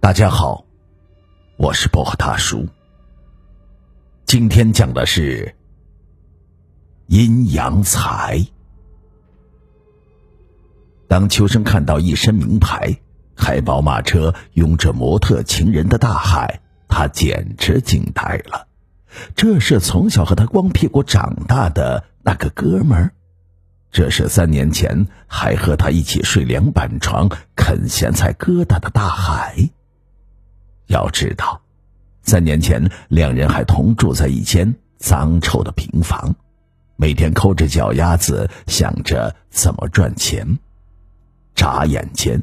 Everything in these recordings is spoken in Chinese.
大家好，我是薄荷大叔。今天讲的是阴阳财。当秋生看到一身名牌、开宝马车、拥着模特情人的大海，他简直惊呆了。这是从小和他光屁股长大的那个哥们儿，这是三年前还和他一起睡凉板床、啃咸菜疙瘩的大海。要知道，三年前两人还同住在一间脏臭的平房，每天抠着脚丫子想着怎么赚钱。眨眼间，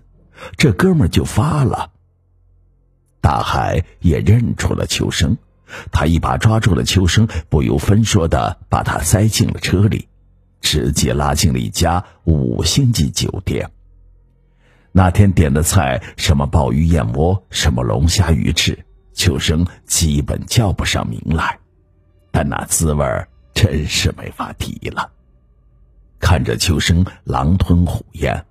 这哥们就发了。大海也认出了秋生，他一把抓住了秋生，不由分说的把他塞进了车里，直接拉进了一家五星级酒店。那天点的菜，什么鲍鱼燕窝，什么龙虾鱼翅，秋生基本叫不上名来，但那滋味真是没法提了。看着秋生狼吞虎咽，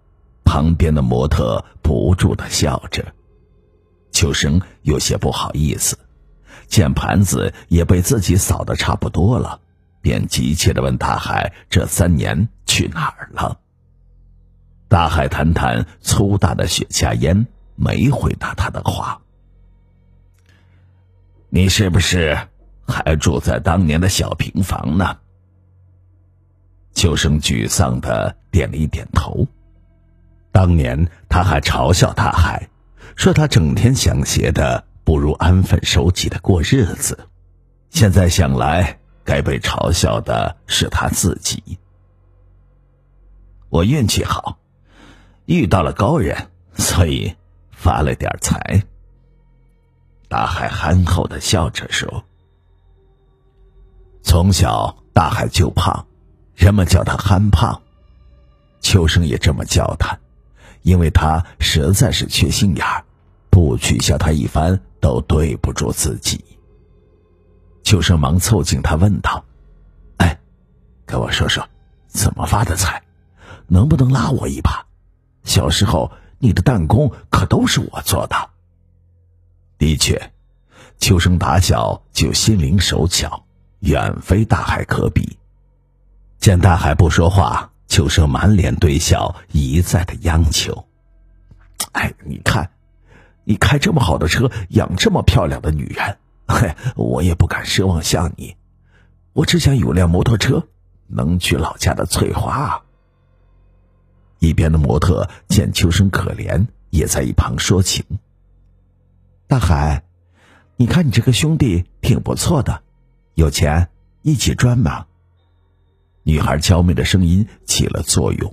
旁边的模特不住的笑着，秋生有些不好意思，见盘子也被自己扫的差不多了，便急切的问大海：“这三年去哪儿了？”大海谈谈粗大的雪茄烟，没回答他的话。你是不是还住在当年的小平房呢？秋生沮丧的点了一点头。当年他还嘲笑大海，说他整天想些的，不如安分守己的过日子。现在想来，该被嘲笑的是他自己。我运气好。遇到了高人，所以发了点财。大海憨厚的笑着说：“从小大海就胖，人们叫他憨胖。秋生也这么叫他，因为他实在是缺心眼儿，不取笑他一番都对不住自己。”秋生忙凑近他问道：“哎，跟我说说，怎么发的财？能不能拉我一把？”小时候，你的弹弓可都是我做的。的确，秋生打小就心灵手巧，远非大海可比。见大海不说话，秋生满脸堆笑，一再的央求：“哎，你看，你开这么好的车，养这么漂亮的女人，嘿，我也不敢奢望像你。我只想有辆摩托车，能去老家的翠花。”一边的模特见秋生可怜，也在一旁说情：“大海，你看你这个兄弟挺不错的，有钱一起赚嘛。”女孩娇媚的声音起了作用，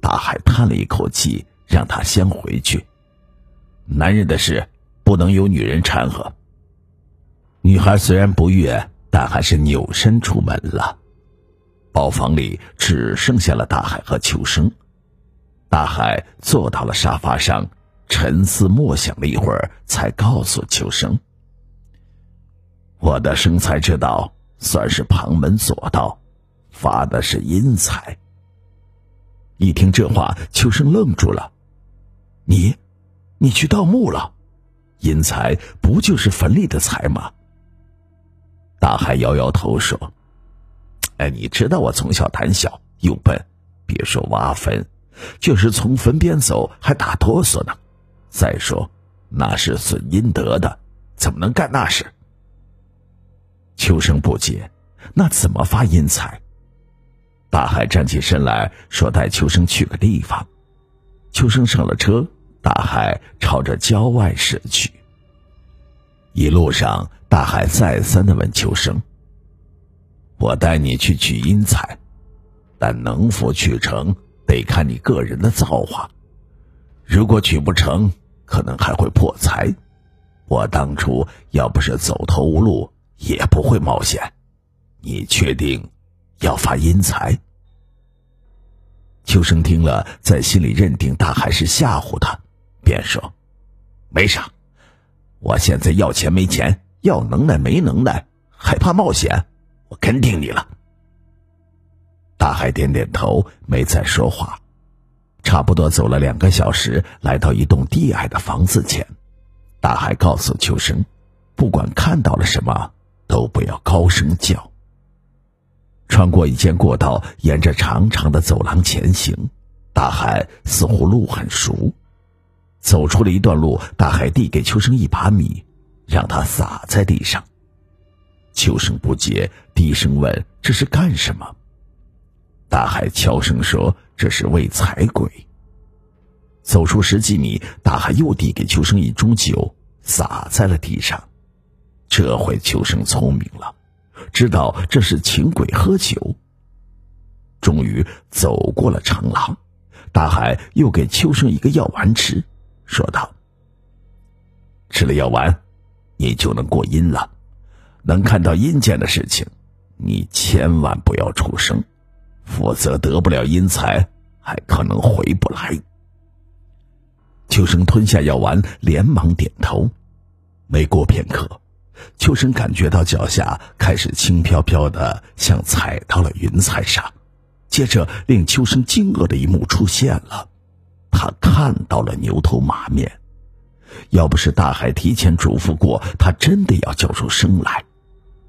大海叹了一口气，让他先回去。男人的事不能由女人掺和。女孩虽然不悦，但还是扭身出门了。包房里只剩下了大海和秋生。大海坐到了沙发上，沉思默想了一会儿，才告诉秋生：“我的生财之道算是旁门左道，发的是阴财。”一听这话，秋生愣住了：“你，你去盗墓了？阴财不就是坟里的财吗？”大海摇摇头说：“哎，你知道我从小胆小又笨，别说挖坟。”就是从坟边走还打哆嗦呢，再说那是损阴德的，怎么能干那事？秋生不解，那怎么发阴财？大海站起身来说：“带秋生去个地方。”秋生上了车，大海朝着郊外驶去。一路上，大海再三的问秋生：“我带你去取阴财，但能否取成？”得看你个人的造化，如果取不成，可能还会破财。我当初要不是走投无路，也不会冒险。你确定要发阴财？秋生听了，在心里认定大海是吓唬他，便说：“没啥，我现在要钱没钱，要能耐没能耐，还怕冒险？我跟定你了。”大海点点头，没再说话。差不多走了两个小时，来到一栋低矮的房子前，大海告诉秋生，不管看到了什么，都不要高声叫。穿过一间过道，沿着长长的走廊前行。大海似乎路很熟，走出了一段路，大海递给秋生一把米，让他撒在地上。秋生不解，低声问：“这是干什么？”大海悄声说：“这是喂财鬼。”走出十几米，大海又递给秋生一盅酒，洒在了地上。这回秋生聪明了，知道这是请鬼喝酒。终于走过了长廊，大海又给秋生一个药丸吃，说道：“吃了药丸，你就能过阴了，能看到阴间的事情。你千万不要出声，否则得不了阴财，还可能回不来。”秋生吞下药丸，连忙点头。没过片刻，秋生感觉到脚下开始轻飘飘的，像踩到了云彩上。接着，令秋生惊愕的一幕出现了：他看到了牛头马面。要不是大海提前嘱咐过，他真的要叫出声来。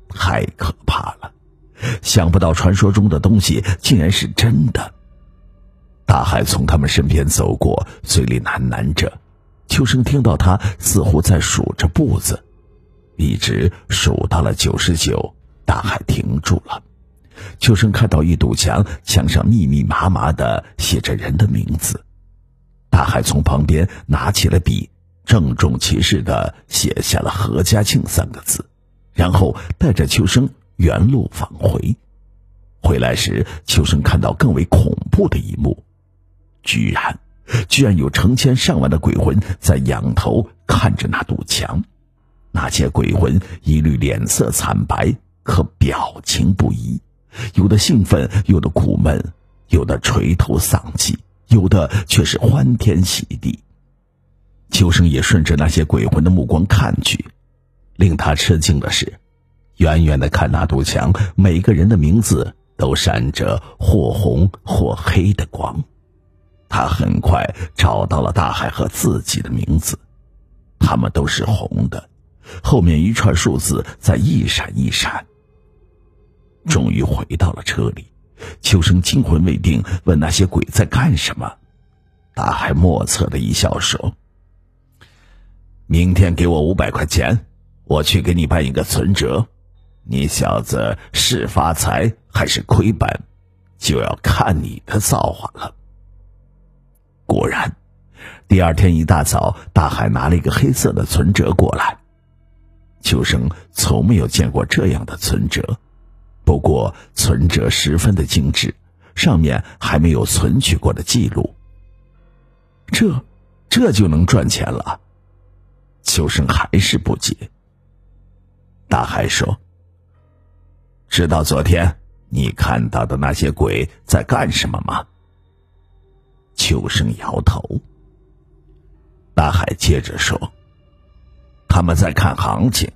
太可怕了！想不到传说中的东西竟然是真的。大海从他们身边走过，嘴里喃喃着。秋生听到他似乎在数着步子，一直数到了九十九，大海停住了。秋生看到一堵墙，墙上密密麻麻的写着人的名字。大海从旁边拿起了笔，郑重其事的写下了“何家庆”三个字，然后带着秋生原路返回。回来时，秋生看到更为恐怖的一幕。居然，居然有成千上万的鬼魂在仰头看着那堵墙，那些鬼魂一律脸色惨白，可表情不一，有的兴奋，有的苦闷，有的垂头丧气，有的却是欢天喜地。秋生也顺着那些鬼魂的目光看去，令他吃惊的是，远远的看那堵墙，每个人的名字都闪着或红或黑的光。他很快找到了大海和自己的名字，他们都是红的，后面一串数字在一闪一闪。终于回到了车里，秋生惊魂未定，问那些鬼在干什么。大海莫测的一笑说：“明天给我五百块钱，我去给你办一个存折。你小子是发财还是亏本，就要看你的造化了。”果然，第二天一大早，大海拿了一个黑色的存折过来。秋生从没有见过这样的存折，不过存折十分的精致，上面还没有存取过的记录。这，这就能赚钱了？秋生还是不解。大海说：“知道昨天你看到的那些鬼在干什么吗？”秋生摇头。大海接着说：“他们在看行情，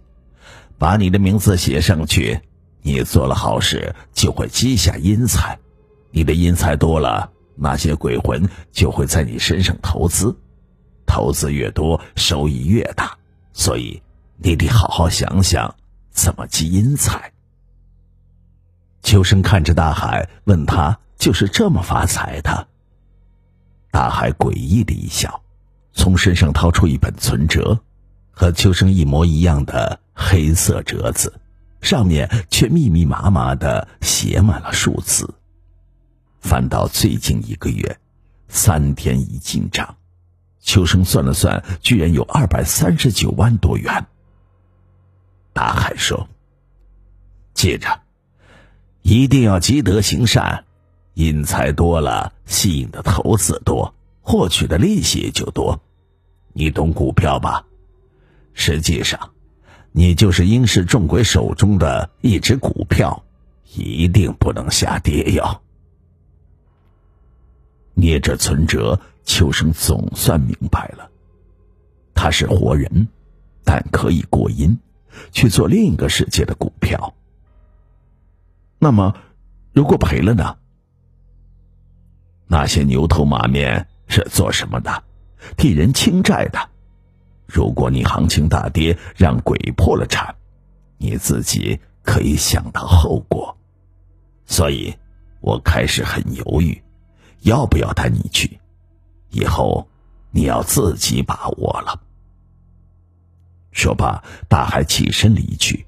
把你的名字写上去，你做了好事就会积下阴财，你的阴财多了，那些鬼魂就会在你身上投资，投资越多，收益越大，所以你得好好想想怎么积阴财。”秋生看着大海，问他：“就是这么发财的？”大海诡异的一笑，从身上掏出一本存折，和秋生一模一样的黑色折子，上面却密密麻麻的写满了数字。翻到最近一个月，三天一进账，秋生算了算，居然有二百三十九万多元。大海说：“记着，一定要积德行善。”阴财多了，吸引的投资多，获取的利息就多。你懂股票吧？实际上，你就是阴氏众鬼手中的一只股票，一定不能下跌哟。捏着存折，秋生总算明白了，他是活人，但可以过阴，去做另一个世界的股票。那么，如果赔了呢？那些牛头马面是做什么的？替人清债的。如果你行情大跌，让鬼破了产，你自己可以想到后果。所以，我开始很犹豫，要不要带你去。以后，你要自己把握了。说罢，大海起身离去，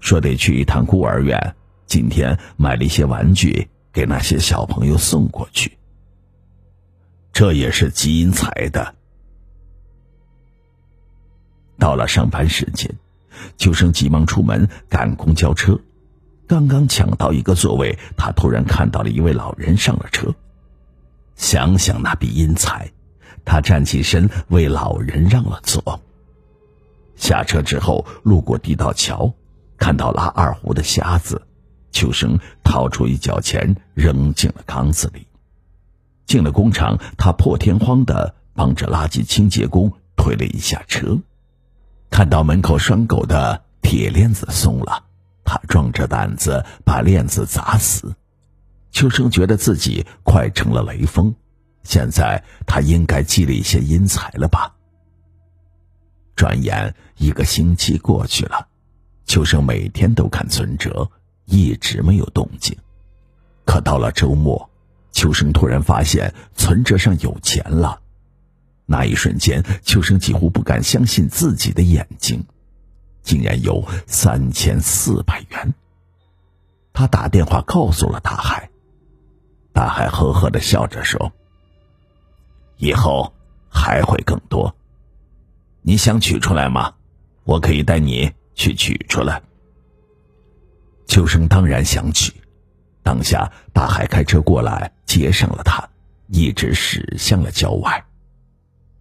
说得去一趟孤儿院，今天买了一些玩具给那些小朋友送过去。这也是积阴财的。到了上班时间，秋生急忙出门赶公交车。刚刚抢到一个座位，他突然看到了一位老人上了车。想想那笔阴财，他站起身为老人让了座。下车之后，路过地道桥，看到拉二胡的瞎子，秋生掏出一角钱扔进了缸子里。进了工厂，他破天荒的帮着垃圾清洁工推了一下车，看到门口拴狗的铁链子松了。他壮着胆子把链子砸死，秋生觉得自己快成了雷锋，现在他应该积了一些阴财了吧？转眼一个星期过去了，秋生每天都看存折，一直没有动静。可到了周末，秋生突然发现存折上有钱了，那一瞬间，秋生几乎不敢相信自己的眼睛。竟然有三千四百元。他打电话告诉了大海，大海呵呵的笑着说：“以后还会更多。你想取出来吗？我可以带你去取出来。”秋生当然想取，当下大海开车过来接上了他，一直驶向了郊外。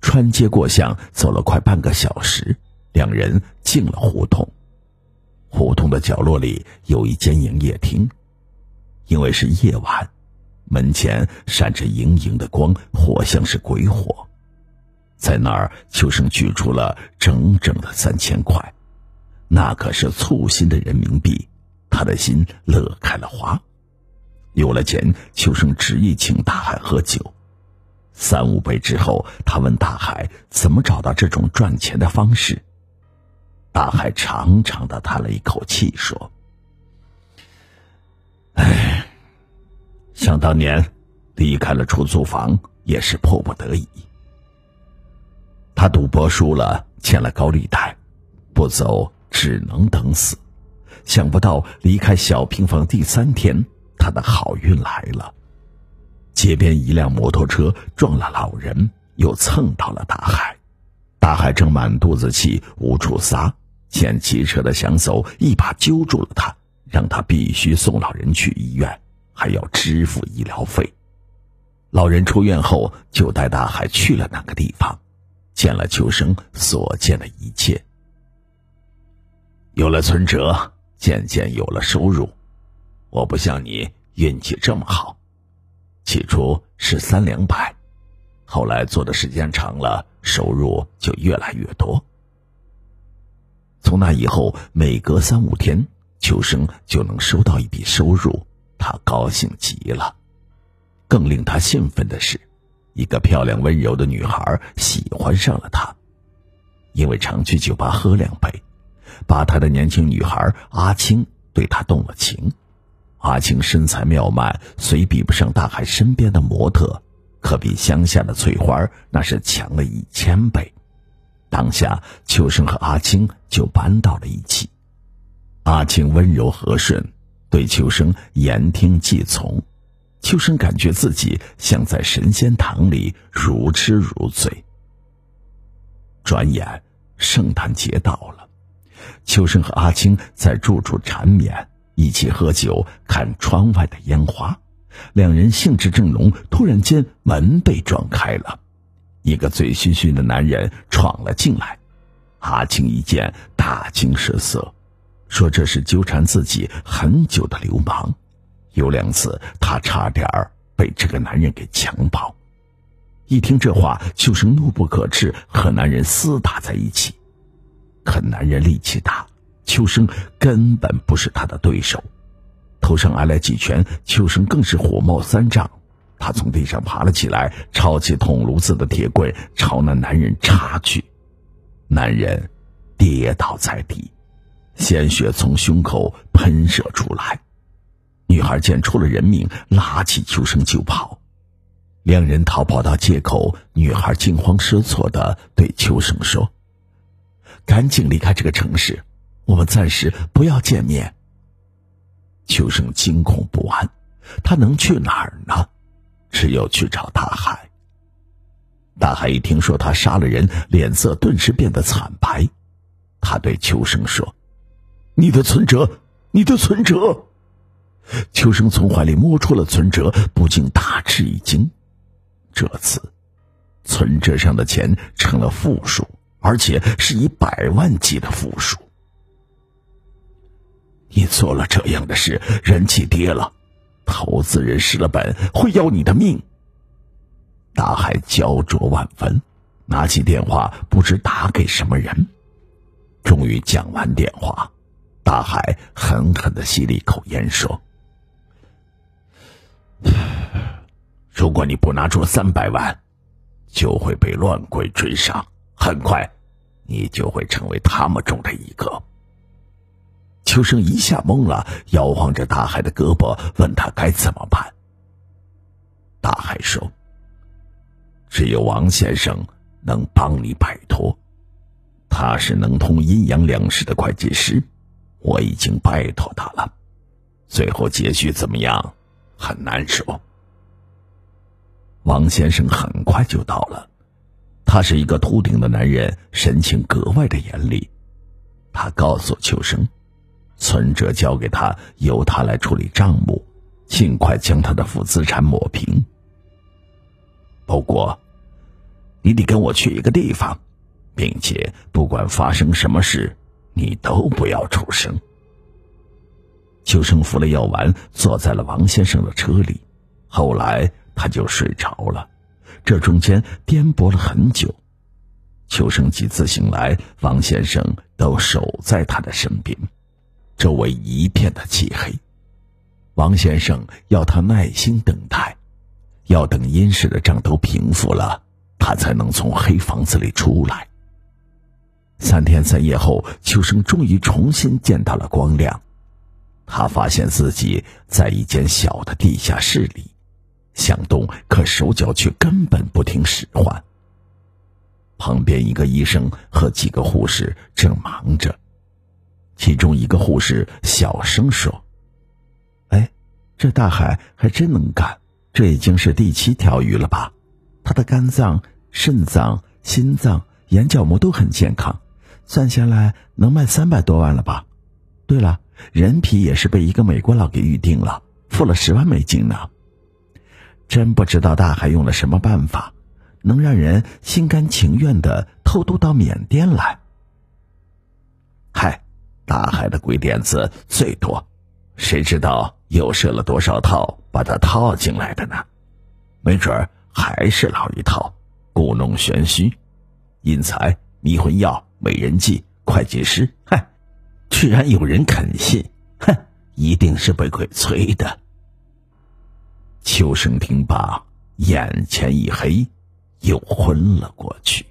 穿街过巷，走了快半个小时。两人进了胡同，胡同的角落里有一间营业厅，因为是夜晚，门前闪着莹莹的光，活像是鬼火。在那儿，秋生取出了整整的三千块，那可是簇新的人民币，他的心乐开了花。有了钱，秋生执意请大海喝酒，三五杯之后，他问大海怎么找到这种赚钱的方式。大海长长的叹了一口气，说：“哎，想当年离开了出租房也是迫不得已。他赌博输了，欠了高利贷，不走只能等死。想不到离开小平房第三天，他的好运来了。街边一辆摩托车撞了老人，又蹭到了大海。大海正满肚子气，无处撒。”见骑车的想走，一把揪住了他，让他必须送老人去医院，还要支付医疗费。老人出院后，就带大海去了那个地方，见了秋生所见的一切。有了存折，渐渐有了收入。我不像你运气这么好，起初是三两百，后来做的时间长了，收入就越来越多。从那以后，每隔三五天，秋生就能收到一笔收入，他高兴极了。更令他兴奋的是，一个漂亮温柔的女孩喜欢上了他，因为常去酒吧喝两杯，吧台的年轻女孩阿青对他动了情。阿青身材妙曼，虽比不上大海身边的模特，可比乡下的翠花那是强了一千倍。当下，秋生和阿青就搬到了一起。阿青温柔和顺，对秋生言听计从，秋生感觉自己像在神仙堂里如痴如醉。转眼，圣诞节到了，秋生和阿青在住处缠绵，一起喝酒，看窗外的烟花。两人兴致正浓，突然间门被撞开了。一个醉醺醺的男人闯了进来，阿青一见大惊失色，说：“这是纠缠自己很久的流氓，有两次他差点儿被这个男人给强暴。”一听这话，秋生怒不可遏，和男人厮打在一起。可男人力气大，秋生根本不是他的对手，头上挨了几拳，秋生更是火冒三丈。他从地上爬了起来，抄起捅炉子的铁棍，朝那男人插去。男人跌倒在地，鲜血从胸口喷射出来。女孩见出了人命，拉起秋生就跑。两人逃跑到街口，女孩惊慌失措的对秋生说：“赶紧离开这个城市，我们暂时不要见面。”秋生惊恐不安，他能去哪儿呢？只有去找大海。大海一听说他杀了人，脸色顿时变得惨白。他对秋生说：“你的存折，你的存折。”秋生从怀里摸出了存折，不禁大吃一惊。这次，存折上的钱成了负数，而且是以百万计的负数。你做了这样的事，人气跌了，投资人失了本，会要你的命。大海焦灼万分，拿起电话，不知打给什么人。终于讲完电话，大海狠狠的吸了一口烟，说。如果你不拿出三百万，就会被乱鬼追杀，很快，你就会成为他们中的一个。秋生一下懵了，摇晃着大海的胳膊，问他该怎么办。大海说：“只有王先生能帮你摆脱，他是能通阴阳两事的会计师，我已经拜托他了。最后结局怎么样，很难说。”王先生很快就到了，他是一个秃顶的男人，神情格外的严厉。他告诉秋生，存折交给他，由他来处理账目，尽快将他的负资产抹平。不过，你得跟我去一个地方，并且不管发生什么事，你都不要出声。秋生服了药丸，坐在了王先生的车里。后来。他就睡着了，这中间颠簸了很久。秋生几次醒来，王先生都守在他的身边，周围一片的漆黑。王先生要他耐心等待，要等阴湿的账都平复了，他才能从黑房子里出来。三天三夜后，秋生终于重新见到了光亮。他发现自己在一间小的地下室里。想动，可手脚却根本不听使唤。旁边一个医生和几个护士正忙着，其中一个护士小声说：“哎，这大海还真能干，这已经是第七条鱼了吧？他的肝脏、肾脏、心脏、眼角膜都很健康，算下来能卖三百多万了吧？对了，人皮也是被一个美国佬给预定了，付了十万美金呢。”真不知道大海用了什么办法，能让人心甘情愿的偷渡到缅甸来。嗨，大海的鬼点子最多，谁知道又设了多少套把他套进来的呢？没准还是老一套，故弄玄虚，阴财、迷魂药、美人计、会计师。嗨，居然有人肯信，哼，一定是被鬼催的。秋生听罢，眼前一黑，又昏了过去。